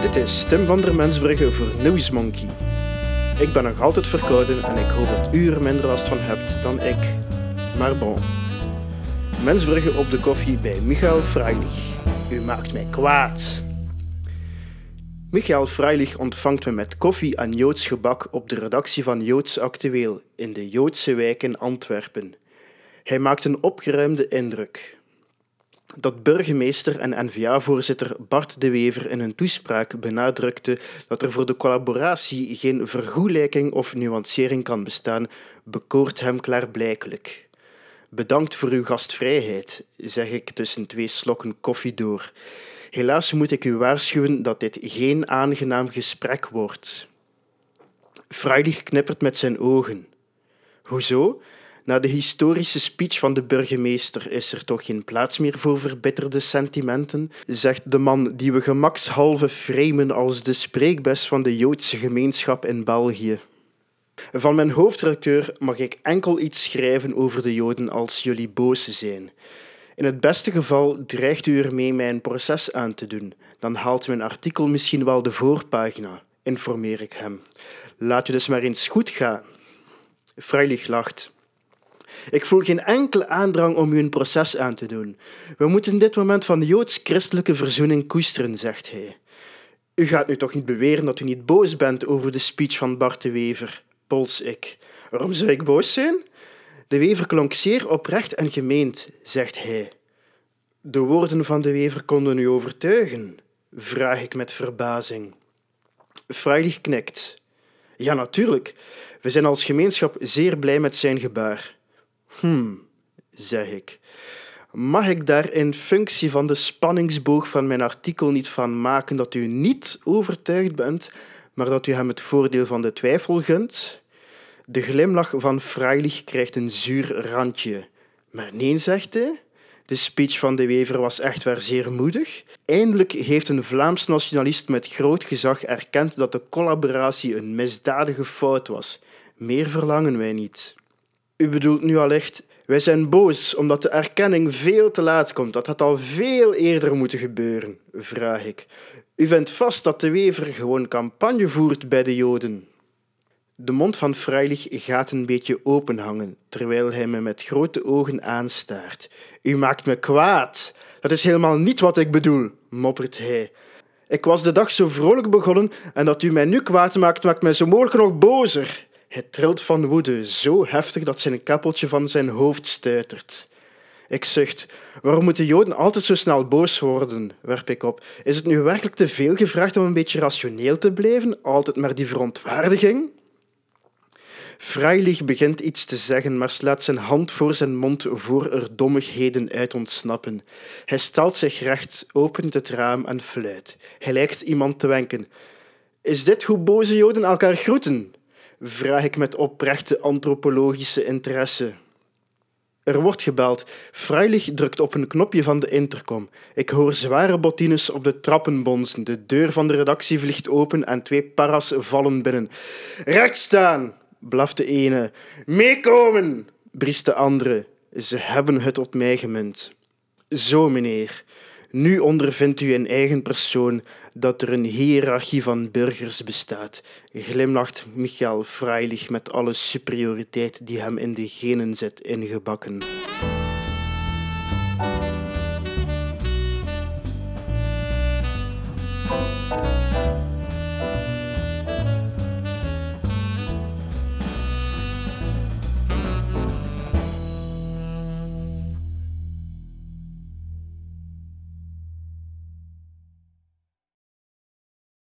Dit is Tim van der Mensbrugge voor Newsmonkey. Ik ben nog altijd verkouden en ik hoop dat u er minder last van hebt dan ik. Maar bon. Mensbrugge op de koffie bij Michael Freilich. U maakt mij kwaad. Michael Freilich ontvangt me met koffie en Joods gebak op de redactie van Joods Actueel in de Joodse wijk in Antwerpen. Hij maakt een opgeruimde indruk dat burgemeester en N-VA-voorzitter Bart de Wever in een toespraak benadrukte dat er voor de collaboratie geen vergoelijking of nuancering kan bestaan, bekoort hem klaarblijkelijk. Bedankt voor uw gastvrijheid, zeg ik tussen twee slokken koffie door. Helaas moet ik u waarschuwen dat dit geen aangenaam gesprek wordt. Freilich knippert met zijn ogen. Hoezo? Na de historische speech van de burgemeester is er toch geen plaats meer voor verbitterde sentimenten, zegt de man die we gemakshalve framen als de spreekbes van de Joodse gemeenschap in België. Van mijn hoofdredacteur mag ik enkel iets schrijven over de Joden als jullie boos zijn. In het beste geval dreigt u ermee mijn proces aan te doen. Dan haalt mijn artikel misschien wel de voorpagina, informeer ik hem. Laat u dus maar eens goed gaan. Freilich lacht. Ik voel geen enkele aandrang om u een proces aan te doen. We moeten dit moment van joods-christelijke verzoening koesteren, zegt hij. U gaat nu toch niet beweren dat u niet boos bent over de speech van Bart de Wever, pols ik. Waarom zou ik boos zijn? De Wever klonk zeer oprecht en gemeend, zegt hij. De woorden van de Wever konden u overtuigen, vraag ik met verbazing. Freilich knikt. Ja, natuurlijk. We zijn als gemeenschap zeer blij met zijn gebaar. Hm, zeg ik. Mag ik daar in functie van de spanningsboog van mijn artikel niet van maken dat u niet overtuigd bent, maar dat u hem het voordeel van de twijfel gunt? De glimlach van Freilich krijgt een zuur randje. Maar nee, zegt hij. De speech van de Wever was echt wel zeer moedig. Eindelijk heeft een Vlaams nationalist met groot gezag erkend dat de collaboratie een misdadige fout was. Meer verlangen wij niet. U bedoelt nu allicht, wij zijn boos omdat de erkenning veel te laat komt. Dat had al veel eerder moeten gebeuren, vraag ik. U vindt vast dat de Wever gewoon campagne voert bij de Joden. De mond van Freilich gaat een beetje openhangen, terwijl hij me met grote ogen aanstaart. U maakt me kwaad. Dat is helemaal niet wat ik bedoel, moppert hij. Ik was de dag zo vrolijk begonnen en dat u mij nu kwaad maakt, maakt mij zo mogelijk nog bozer. Hij trilt van woede, zo heftig dat zijn kappeltje van zijn hoofd stuitert. Ik zucht. Waarom moeten Joden altijd zo snel boos worden? werp ik op. Is het nu werkelijk te veel gevraagd om een beetje rationeel te blijven? Altijd maar die verontwaardiging? Freilich begint iets te zeggen, maar slaat zijn hand voor zijn mond voor er dommigheden uit ontsnappen. Hij stelt zich recht, opent het raam en fluit. Hij lijkt iemand te wenken. Is dit hoe boze Joden elkaar groeten? Vraag ik met oprechte antropologische interesse. Er wordt gebeld. Freilich drukt op een knopje van de intercom. Ik hoor zware bottines op de trappen bonzen. De deur van de redactie vliegt open en twee paras vallen binnen. Recht staan, blaft de ene. Meekomen, briest de andere. Ze hebben het op mij gemunt. Zo, meneer. Nu ondervindt u in eigen persoon dat er een hiërarchie van burgers bestaat, glimlacht Michael Freilich met alle superioriteit die hem in de genen zit ingebakken.